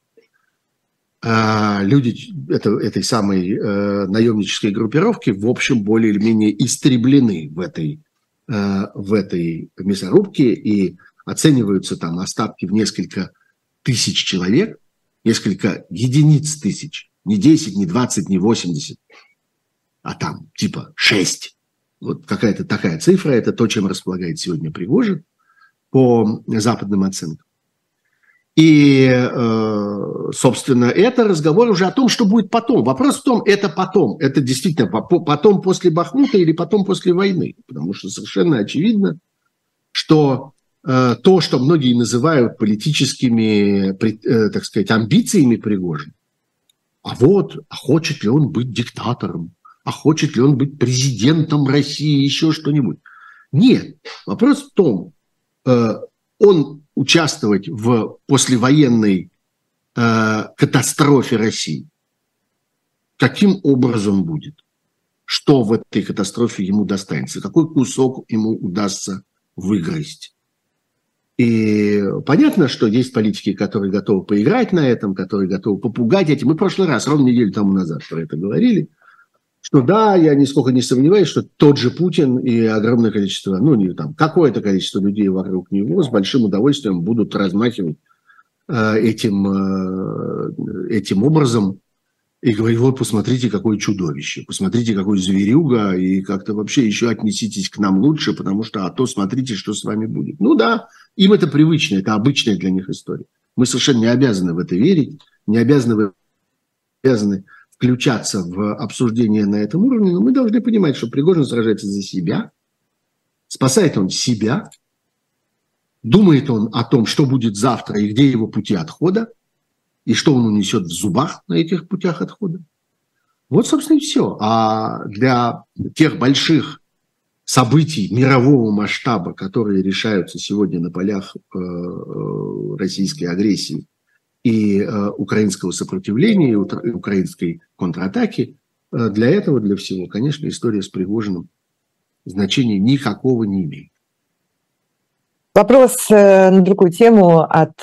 А люди это, этой самой э, наемнической группировки, в общем, более или менее истреблены в этой, э, в этой мясорубке и оцениваются там остатки в несколько тысяч человек, несколько единиц тысяч не 10, не 20, не 80, а там типа 6. Вот какая-то такая цифра, это то, чем располагает сегодня Пригожин по западным оценкам. И, э, собственно, это разговор уже о том, что будет потом. Вопрос в том, это потом. Это действительно потом после Бахмута или потом после войны. Потому что совершенно очевидно, что э, то, что многие называют политическими, э, так сказать, амбициями Пригожина, а вот, а хочет ли он быть диктатором, а хочет ли он быть президентом России, еще что-нибудь. Нет, вопрос в том, он участвовать в послевоенной э, катастрофе России. Каким образом будет? Что в этой катастрофе ему достанется? Какой кусок ему удастся выгрызть? И понятно, что есть политики, которые готовы поиграть на этом, которые готовы попугать этим. Мы в прошлый раз, ровно неделю тому назад про это говорили, что да, я нисколько не сомневаюсь, что тот же Путин и огромное количество, ну, не там, какое-то количество людей вокруг него с большим удовольствием будут размахивать э, этим, э, этим образом и говорить, вот посмотрите, какое чудовище, посмотрите, какой зверюга, и как-то вообще еще отнеситесь к нам лучше, потому что, а то смотрите, что с вами будет. Ну да, им это привычно, это обычная для них история. Мы совершенно не обязаны в это верить, не обязаны, обязаны включаться в обсуждение на этом уровне, но мы должны понимать, что Пригожин сражается за себя, спасает он себя, думает он о том, что будет завтра и где его пути отхода, и что он унесет в зубах на этих путях отхода. Вот, собственно, и все. А для тех больших событий мирового масштаба, которые решаются сегодня на полях э, э, российской агрессии и э, украинского сопротивления, и украинской контратаки, для этого, для всего, конечно, история с Пригожиным значения никакого не имеет. Вопрос на другую тему от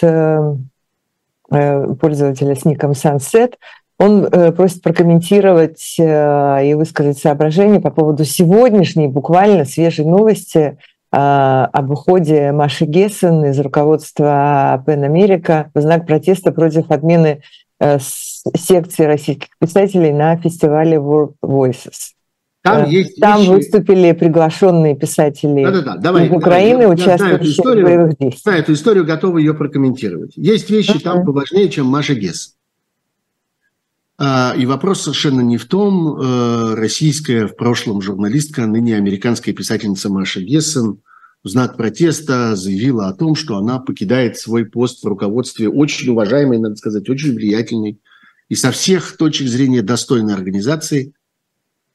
пользователя с ником Sunset. Он э, просит прокомментировать э, и высказать соображения по поводу сегодняшней буквально свежей новости э, об уходе Маши Гессен из руководства Пен Америка в знак протеста против отмены секции российских писателей на фестивале World Voices. Там, есть Там вещи... выступили приглашенные писатели да, да, да. Давай, из Украины, давай. участвующие в боевых действиях. Да, эту историю готовы ее прокомментировать. Есть вещи uh-huh. там поважнее, чем Маша Гесс. А, и вопрос совершенно не в том, э, российская в прошлом журналистка, ныне американская писательница Маша Гессен в знак протеста заявила о том, что она покидает свой пост в руководстве очень уважаемой, надо сказать, очень влиятельной и со всех точек зрения достойной организации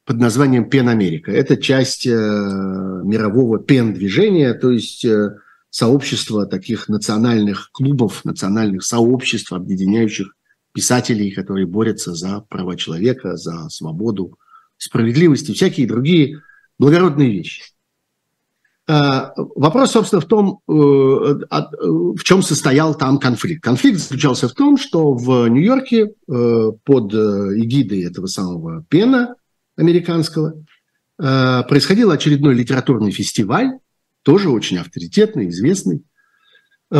под названием Пен Америка. Это часть э, мирового пен-движения, то есть э, сообщества таких национальных клубов, национальных сообществ, объединяющих писателей, которые борются за права человека, за свободу, справедливость и всякие другие благородные вещи. А, вопрос, собственно, в том, э, в чем состоял там конфликт. Конфликт заключался в том, что в Нью-Йорке э, под э, эгидой этого самого Пена американского происходил очередной литературный фестиваль, тоже очень авторитетный, известный, и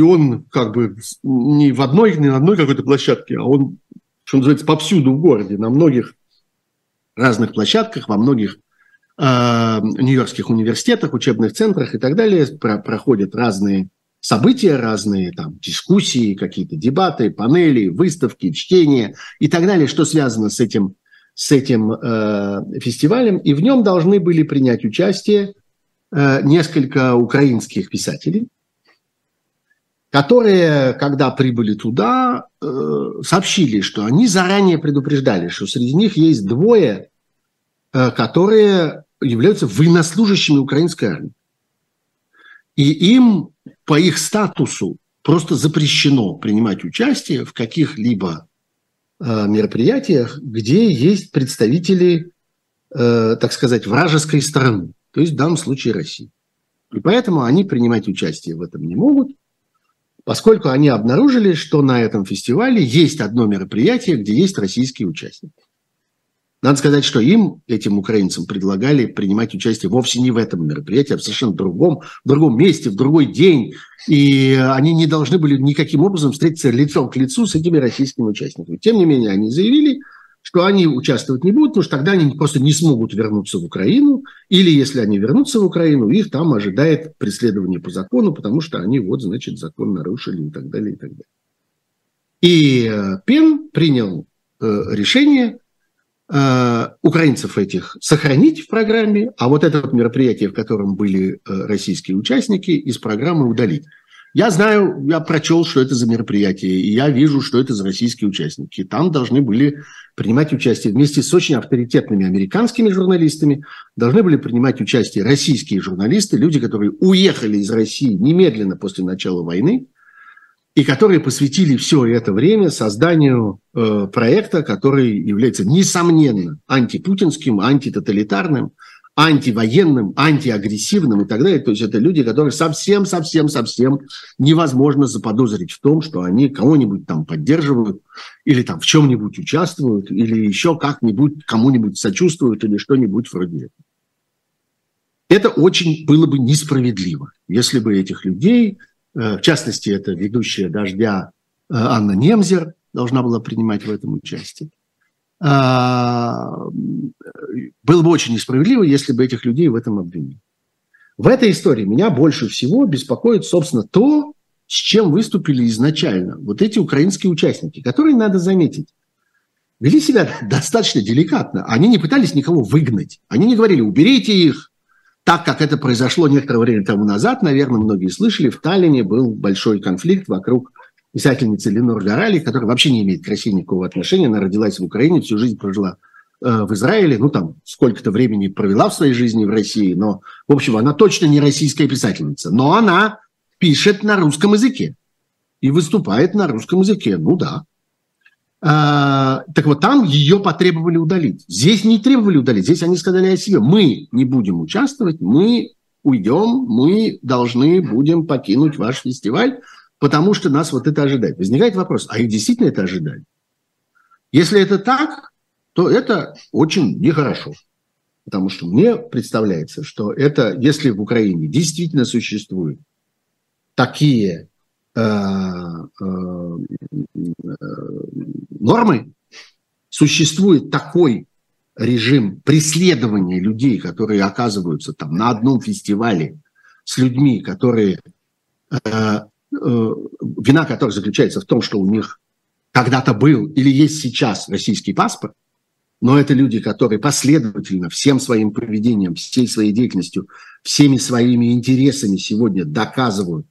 он как бы не в одной, не на одной какой-то площадке, а он, что называется, повсюду в городе, на многих разных площадках, во многих э, нью-йоркских университетах, учебных центрах и так далее про проходят разные события, разные там дискуссии, какие-то дебаты, панели, выставки, чтения и так далее, что связано с этим, с этим э, фестивалем. И в нем должны были принять участие э, несколько украинских писателей, которые, когда прибыли туда, э, сообщили, что они заранее предупреждали, что среди них есть двое, э, которые являются военнослужащими украинской армии. И им по их статусу просто запрещено принимать участие в каких-либо э, мероприятиях, где есть представители, так сказать, вражеской стороны, то есть в данном случае России. И поэтому они принимать участие в этом не могут – поскольку они обнаружили, что на этом фестивале есть одно мероприятие, где есть российские участники. Надо сказать, что им, этим украинцам, предлагали принимать участие вовсе не в этом мероприятии, а в совершенно другом, в другом месте, в другой день. И они не должны были никаким образом встретиться лицом к лицу с этими российскими участниками. Тем не менее, они заявили, что они участвовать не будут, потому что тогда они просто не смогут вернуться в Украину, или если они вернутся в Украину, их там ожидает преследование по закону, потому что они вот, значит, закон нарушили и так далее, и так далее. И э, Пен принял э, решение украинцев этих сохранить в программе, а вот это мероприятие, в котором были российские участники, из программы удалить. Я знаю, я прочел, что это за мероприятие, и я вижу, что это за российские участники. Там должны были принимать участие вместе с очень авторитетными американскими журналистами, должны были принимать участие российские журналисты, люди, которые уехали из России немедленно после начала войны, и которые посвятили все это время созданию э, проекта, который является, несомненно, антипутинским, антитоталитарным, антивоенным, антиагрессивным и так далее. То есть это люди, которые совсем-совсем-совсем невозможно заподозрить в том, что они кого-нибудь там поддерживают или там в чем-нибудь участвуют, или еще как-нибудь кому-нибудь сочувствуют или что-нибудь вроде этого. Это очень было бы несправедливо, если бы этих людей, в частности, это ведущая «Дождя» э, Анна Немзер должна была принимать в этом участие, а, было бы очень несправедливо, если бы этих людей в этом обвинили. В этой истории меня больше всего беспокоит, собственно, то, с чем выступили изначально вот эти украинские участники, которые, надо заметить, вели себя достаточно деликатно. Они не пытались никого выгнать. Они не говорили, уберите их, так как это произошло некоторое время тому назад, наверное, многие слышали, в Таллине был большой конфликт вокруг писательница Ленор Горали, которая вообще не имеет к России никакого отношения. Она родилась в Украине, всю жизнь прожила э, в Израиле, ну там сколько-то времени провела в своей жизни в России, но, в общем, она точно не российская писательница. Но она пишет на русском языке и выступает на русском языке. Ну да. А, так вот, там ее потребовали удалить. Здесь не требовали удалить, здесь они сказали о себе. Мы не будем участвовать, мы уйдем, мы должны будем покинуть ваш фестиваль, потому что нас вот это ожидает. Возникает вопрос, а их действительно это ожидает? Если это так, то это очень нехорошо. Потому что мне представляется, что это, если в Украине действительно существуют такие нормы, существует такой режим преследования людей, которые оказываются там на одном фестивале с людьми, которые э, э, вина которых заключается в том, что у них когда-то был или есть сейчас российский паспорт, но это люди, которые последовательно всем своим поведением, всей своей деятельностью, всеми своими интересами сегодня доказывают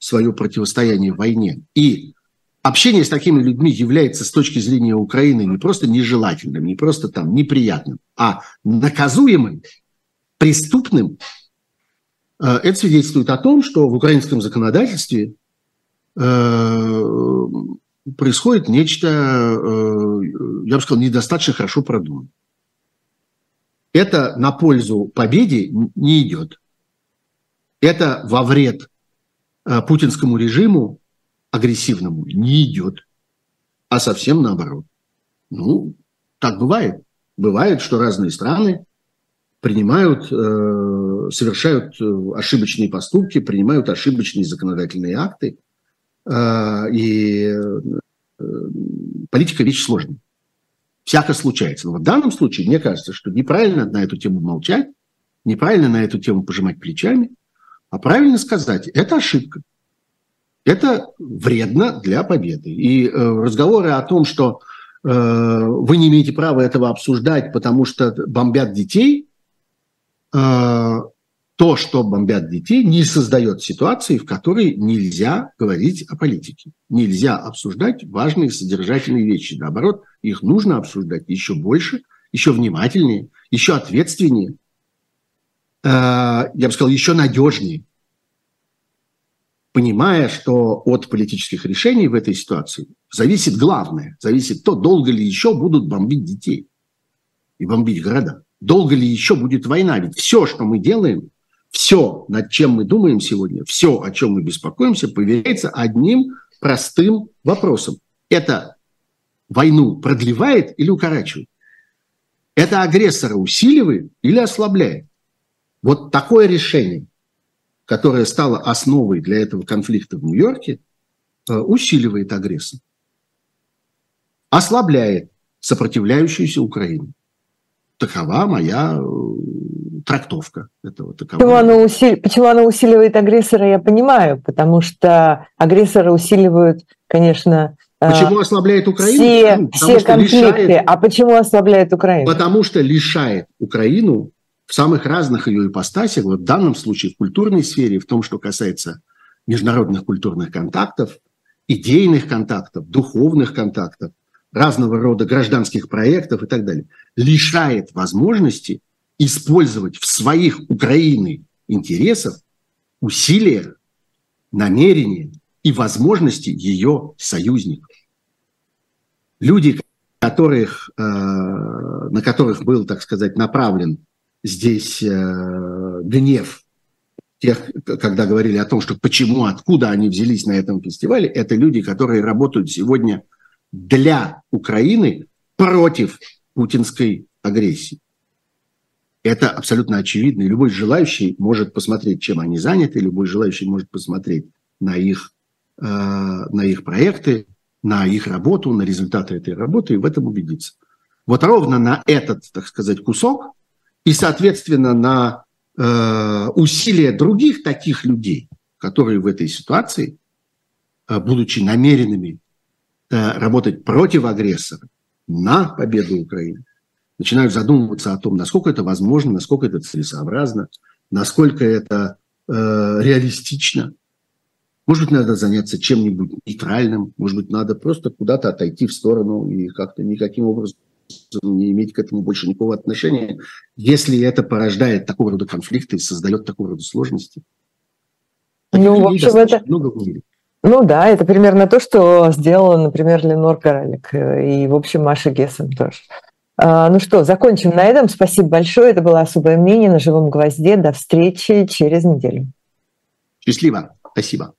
свое противостояние в войне. И общение с такими людьми является с точки зрения Украины не просто нежелательным, не просто там неприятным, а наказуемым, преступным. Э, это свидетельствует о том, что в украинском законодательстве э, происходит нечто, э, я бы сказал, недостаточно хорошо продумано. Это на пользу победе не идет. Это во вред путинскому режиму агрессивному не идет, а совсем наоборот. Ну, так бывает. Бывает, что разные страны принимают, э, совершают э, ошибочные поступки, принимают ошибочные законодательные акты. Э, и политика вещь сложная. Всяко случается. Но в данном случае, мне кажется, что неправильно на эту тему молчать, неправильно на эту тему пожимать плечами, а правильно сказать, это ошибка. Это вредно для победы. И э, разговоры о том, что э, вы не имеете права этого обсуждать, потому что бомбят детей, э, то, что бомбят детей, не создает ситуации, в которой нельзя говорить о политике. Нельзя обсуждать важные содержательные вещи. Наоборот, их нужно обсуждать еще больше, еще внимательнее, еще ответственнее, я бы сказал, еще надежнее понимая, что от политических решений в этой ситуации зависит главное, зависит то, долго ли еще будут бомбить детей и бомбить города. Долго ли еще будет война? Ведь все, что мы делаем, все, над чем мы думаем сегодня, все, о чем мы беспокоимся, поверяется одним простым вопросом. Это войну продлевает или укорачивает? Это агрессора усиливает или ослабляет? Вот такое решение которая стала основой для этого конфликта в Нью-Йорке, э, усиливает агрессор, ослабляет сопротивляющуюся Украину. Такова моя э, трактовка этого. Почему, она усили... Почему она усиливает агрессора, я понимаю, потому что агрессора усиливают, конечно, э, Почему ослабляет Украину? Все, потому все конфликты. Лишает... А почему ослабляет Украину? Потому что лишает Украину в самых разных ее ипостасях, вот в данном случае в культурной сфере, в том, что касается международных культурных контактов, идейных контактов, духовных контактов, разного рода гражданских проектов и так далее, лишает возможности использовать в своих Украины интересов усилия, намерения и возможности ее союзников. Люди, которых, э, на которых был, так сказать, направлен здесь э, гнев тех, когда говорили о том, что почему, откуда они взялись на этом фестивале, это люди, которые работают сегодня для Украины против путинской агрессии. Это абсолютно очевидно. Любой желающий может посмотреть, чем они заняты, любой желающий может посмотреть на их, э, на их проекты, на их работу, на результаты этой работы и в этом убедиться. Вот ровно на этот, так сказать, кусок и, соответственно, на э, усилия других таких людей, которые в этой ситуации, э, будучи намеренными э, работать против агрессора на победу Украины, начинают задумываться о том, насколько это возможно, насколько это целесообразно, насколько это э, реалистично. Может быть, надо заняться чем-нибудь нейтральным, может быть, надо просто куда-то отойти в сторону и как-то никаким образом не иметь к этому больше никакого отношения, если это порождает такого рода конфликты и создает такого рода сложности. Ну, в общем, это... много в мире. Ну да, это примерно то, что сделала, например, Ленор Королик и, в общем, Маша Гессен тоже. А, ну что, закончим на этом. Спасибо большое. Это было особое мнение на живом гвозде. До встречи через неделю. Счастливо. Спасибо.